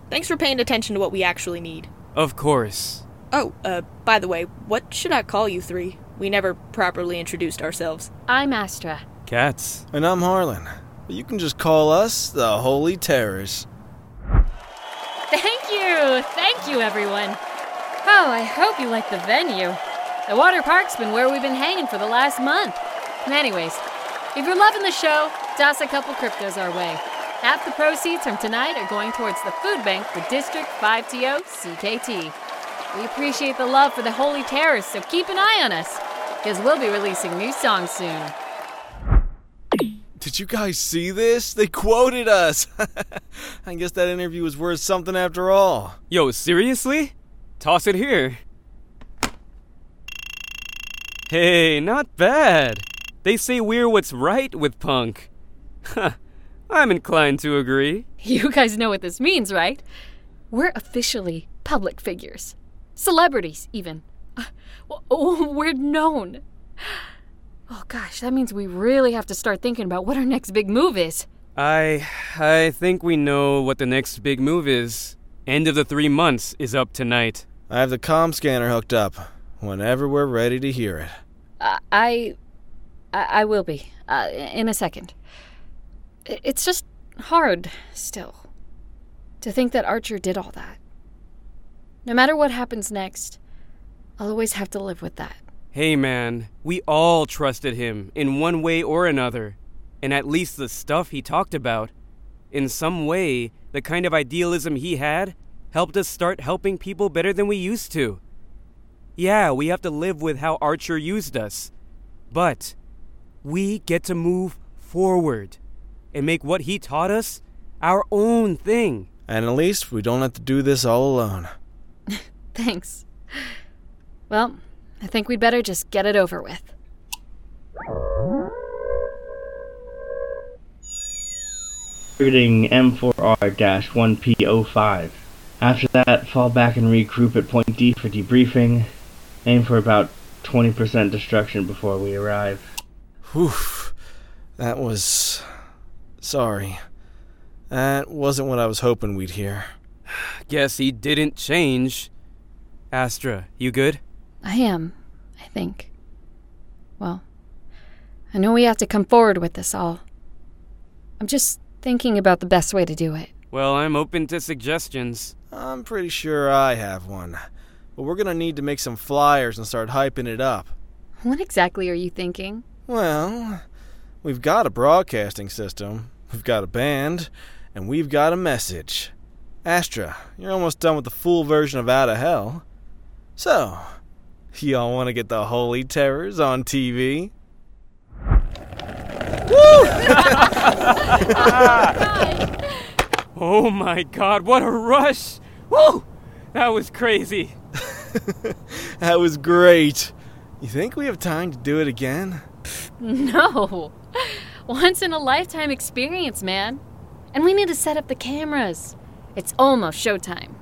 Thanks for paying attention to what we actually need. Of course. Oh, uh, by the way, what should I call you three? We never properly introduced ourselves. I'm Astra. Cats. And I'm Harlan. But you can just call us the Holy Terrors. Thank you! Thank you, everyone! Oh, I hope you like the venue. The water park's been where we've been hanging for the last month. Anyways, if you're loving the show, toss a couple cryptos our way. Half the proceeds from tonight are going towards the food bank for District 5TO CKT. We appreciate the love for the Holy Terrors, so keep an eye on us, because we'll be releasing new songs soon. Did you guys see this? They quoted us! [laughs] I guess that interview was worth something after all. Yo, seriously? Toss it here. Hey, not bad. They say we're what's right with punk. Huh, I'm inclined to agree. [laughs] You guys know what this means, right? We're officially public figures. Celebrities, even. Uh, oh, we're known. Oh gosh, that means we really have to start thinking about what our next big move is. I I think we know what the next big move is. End of the 3 months is up tonight. I have the comm scanner hooked up. Whenever we're ready to hear it. Uh, I, I. I will be. Uh, in a second. It's just hard, still, to think that Archer did all that. No matter what happens next, I'll always have to live with that. Hey man, we all trusted him in one way or another. And at least the stuff he talked about, in some way, the kind of idealism he had, helped us start helping people better than we used to. Yeah, we have to live with how Archer used us. But we get to move forward and make what he taught us our own thing. And at least we don't have to do this all alone. [laughs] Thanks. Well, I think we'd better just get it over with. Targeting M4R-1P05. After that, fall back and regroup at Point D for debriefing. Aim for about 20% destruction before we arrive. Whew. That was. Sorry. That wasn't what I was hoping we'd hear. [sighs] Guess he didn't change. Astra, you good? I am, I think. Well, I know we have to come forward with this all. I'm just thinking about the best way to do it. Well, I'm open to suggestions. I'm pretty sure I have one. But we're gonna need to make some flyers and start hyping it up. What exactly are you thinking? Well, we've got a broadcasting system, we've got a band, and we've got a message. Astra, you're almost done with the full version of Out of Hell. So, y'all want to get the Holy Terrors on TV? Woo [laughs] [laughs] Oh my god, what a rush! Woo! That was crazy. [laughs] That was great. You think we have time to do it again? No. Once in a lifetime experience, man. And we need to set up the cameras. It's almost showtime.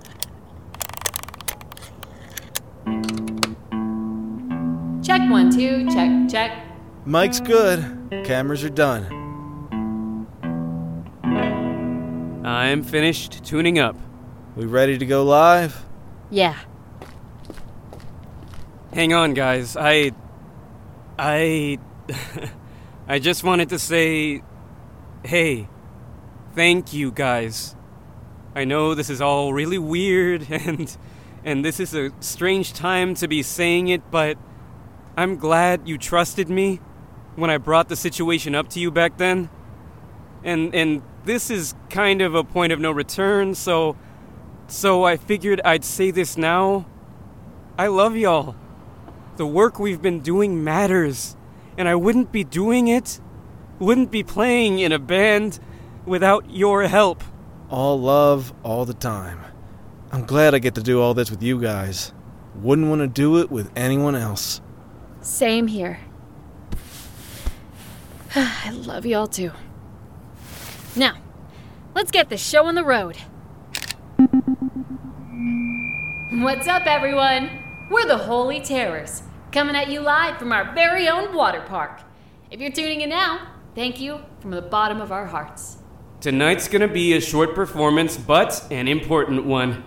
Check one, two, check, check. Mike's good. Cameras are done. I'm finished tuning up. We ready to go live? Yeah. Hang on, guys. I. I. [laughs] I just wanted to say. Hey. Thank you, guys. I know this is all really weird [laughs] and. And this is a strange time to be saying it, but. I'm glad you trusted me when I brought the situation up to you back then. And. And this is kind of a point of no return, so. So I figured I'd say this now. I love y'all. The work we've been doing matters, and I wouldn't be doing it, wouldn't be playing in a band without your help. All love, all the time. I'm glad I get to do all this with you guys. Wouldn't want to do it with anyone else. Same here. [sighs] I love y'all too. Now, let's get this show on the road. What's up, everyone? We're the Holy Terrors, coming at you live from our very own water park. If you're tuning in now, thank you from the bottom of our hearts. Tonight's gonna be a short performance, but an important one.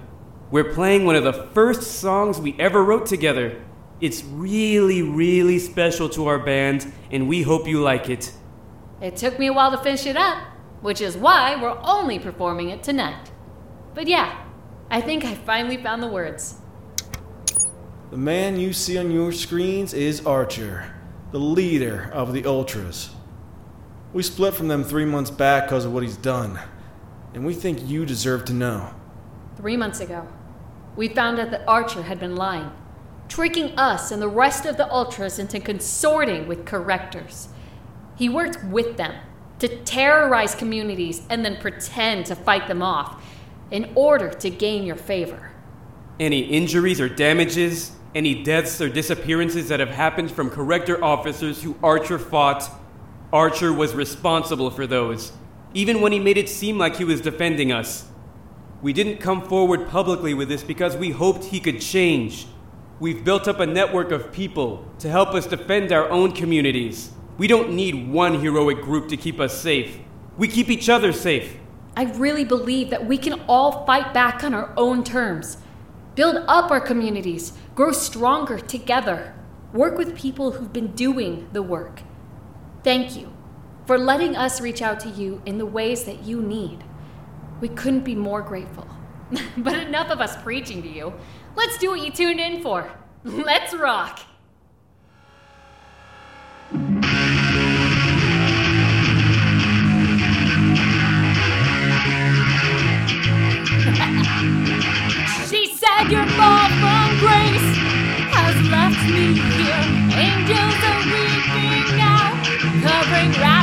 We're playing one of the first songs we ever wrote together. It's really, really special to our band, and we hope you like it. It took me a while to finish it up, which is why we're only performing it tonight. But yeah, I think I finally found the words. The man you see on your screens is Archer, the leader of the Ultras. We split from them three months back because of what he's done, and we think you deserve to know. Three months ago, we found out that Archer had been lying, tricking us and the rest of the Ultras into consorting with correctors. He worked with them to terrorize communities and then pretend to fight them off in order to gain your favor. Any injuries or damages, any deaths or disappearances that have happened from corrector officers who Archer fought, Archer was responsible for those, even when he made it seem like he was defending us. We didn't come forward publicly with this because we hoped he could change. We've built up a network of people to help us defend our own communities. We don't need one heroic group to keep us safe. We keep each other safe. I really believe that we can all fight back on our own terms, build up our communities, grow stronger together, work with people who've been doing the work. Thank you for letting us reach out to you in the ways that you need. We couldn't be more grateful. [laughs] but enough of us preaching to you. Let's do what you tuned in for. [laughs] Let's rock! [laughs] she said your fall from grace has left me here. Angels are weeping now, covering rapture's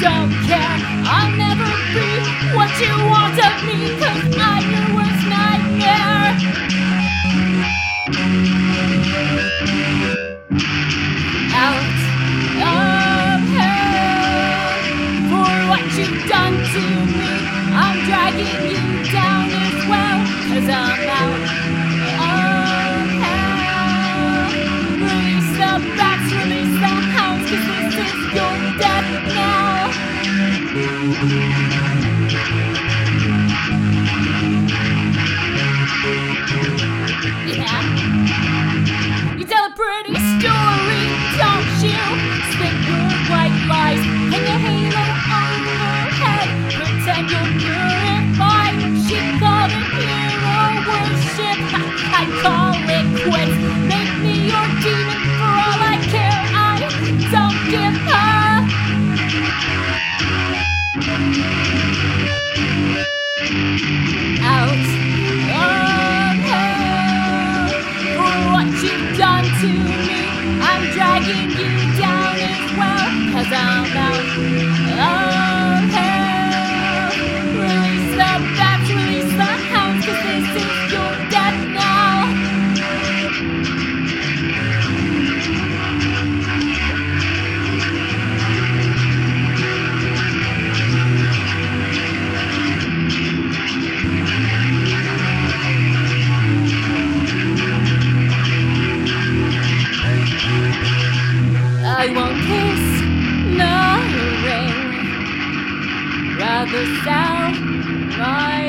don't care. I'll never be what you want of me, cause I'm your worst nightmare. Out of hell for what you've done to me. I'm dragging you down as well, cause I'm pretty the my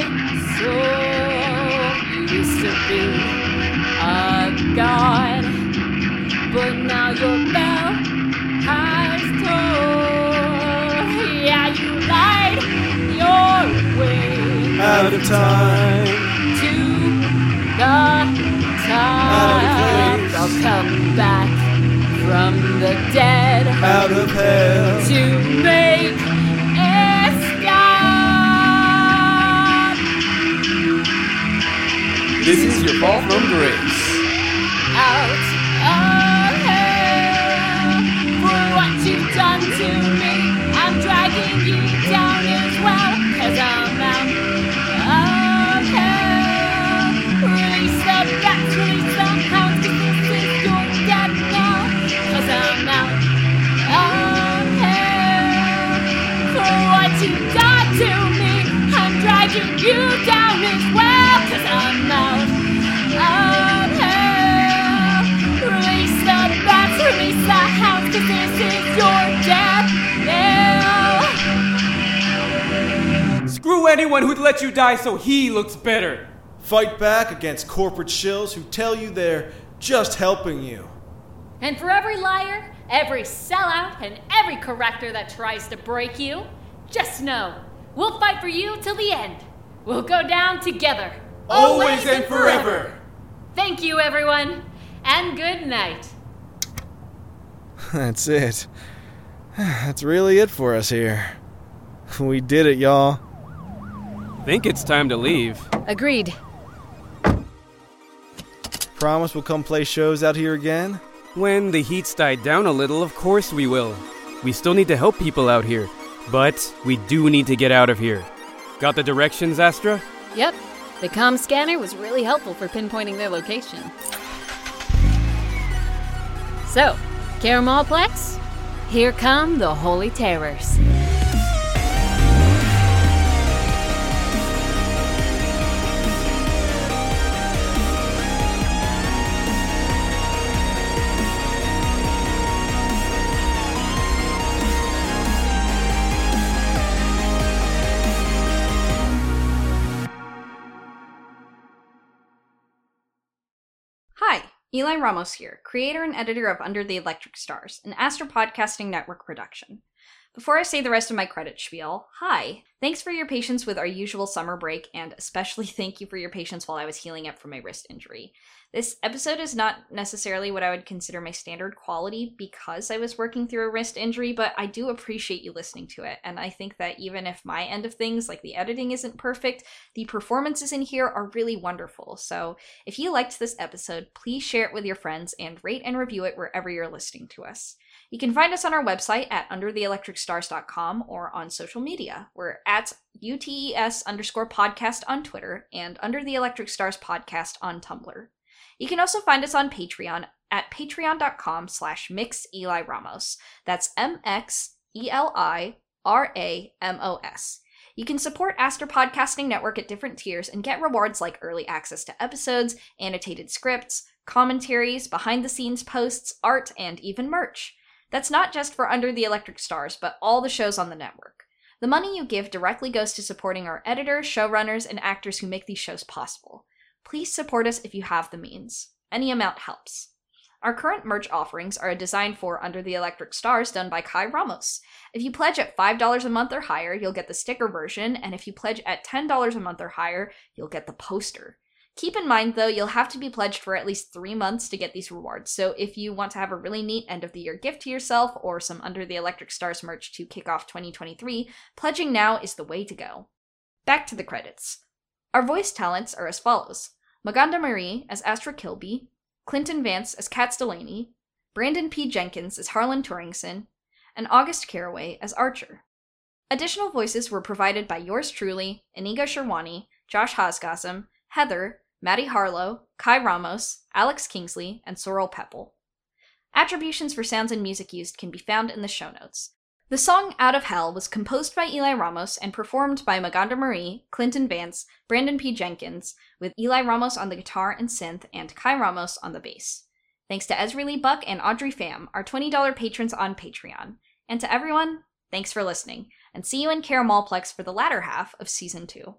soul used to be a god, but now. Yeah, you lied your way out of time to the time. I'll come back from the dead out of hell to make This is your fall from grace. Out of hell for what you've done to me. I'm dragging you down as well, cause I'm out of hell. Release the bats, release the hounds, cause this is your death now, cause I'm out of hell for what you've done to me. I'm dragging you down as well, anyone who'd let you die so he looks better. Fight back against corporate shills who tell you they're just helping you. And for every liar, every sellout, and every corrector that tries to break you, just know we'll fight for you till the end. We'll go down together. Always and forever. Thank you, everyone, and good night. That's it. [sighs] That's really it for us here. We did it, y'all. Think it's time to leave. Agreed. Promise we'll come play shows out here again? When the heat's died down a little, of course we will. We still need to help people out here, but we do need to get out of here. Got the directions, Astra? Yep, the comm scanner was really helpful for pinpointing their location. So, Caramelplex, here come the Holy Terrors. Eli Ramos here, creator and editor of Under the Electric Stars, an Astro Podcasting Network production. Before I say the rest of my credit spiel, hi. Thanks for your patience with our usual summer break, and especially [laughs] thank you for your patience while I was healing up from my wrist injury. This episode is not necessarily what I would consider my standard quality because I was working through a wrist injury, but I do appreciate you listening to it, and I think that even if my end of things, like the editing, isn't perfect, the performances in here are really wonderful. So if you liked this episode, please share it with your friends and rate and review it wherever you're listening to us. You can find us on our website at undertheelectricstars.com or on social media. We're at UTES underscore podcast on Twitter and Under the Electric Stars podcast on Tumblr. You can also find us on Patreon at patreon.com slash mix Eli Ramos. That's M-X-E-L-I-R-A-M-O-S. You can support Aster Podcasting Network at different tiers and get rewards like early access to episodes, annotated scripts, commentaries, behind the scenes posts, art, and even merch. That's not just for Under the Electric Stars, but all the shows on the network. The money you give directly goes to supporting our editors, showrunners, and actors who make these shows possible. Please support us if you have the means. Any amount helps. Our current merch offerings are a design for Under the Electric Stars done by Kai Ramos. If you pledge at $5 a month or higher, you'll get the sticker version, and if you pledge at $10 a month or higher, you'll get the poster. Keep in mind, though, you'll have to be pledged for at least three months to get these rewards. So if you want to have a really neat end of the year gift to yourself or some Under the Electric Stars merch to kick off 2023, pledging now is the way to go. Back to the credits. Our voice talents are as follows Maganda Marie as Astra Kilby, Clinton Vance as Cats Delaney, Brandon P. Jenkins as Harlan Turingson, and August Caraway as Archer. Additional voices were provided by yours truly, Inigo Sherwani, Josh Hosgasm, Heather, Maddie Harlow, Kai Ramos, Alex Kingsley, and Sorrel Pepple. Attributions for sounds and music used can be found in the show notes. The song Out of Hell was composed by Eli Ramos and performed by Maganda Marie, Clinton Vance, Brandon P. Jenkins, with Eli Ramos on the guitar and synth and Kai Ramos on the bass. Thanks to Ezra Lee Buck and Audrey Pham, our $20 patrons on Patreon. And to everyone, thanks for listening, and see you in Caramelplex for the latter half of Season 2.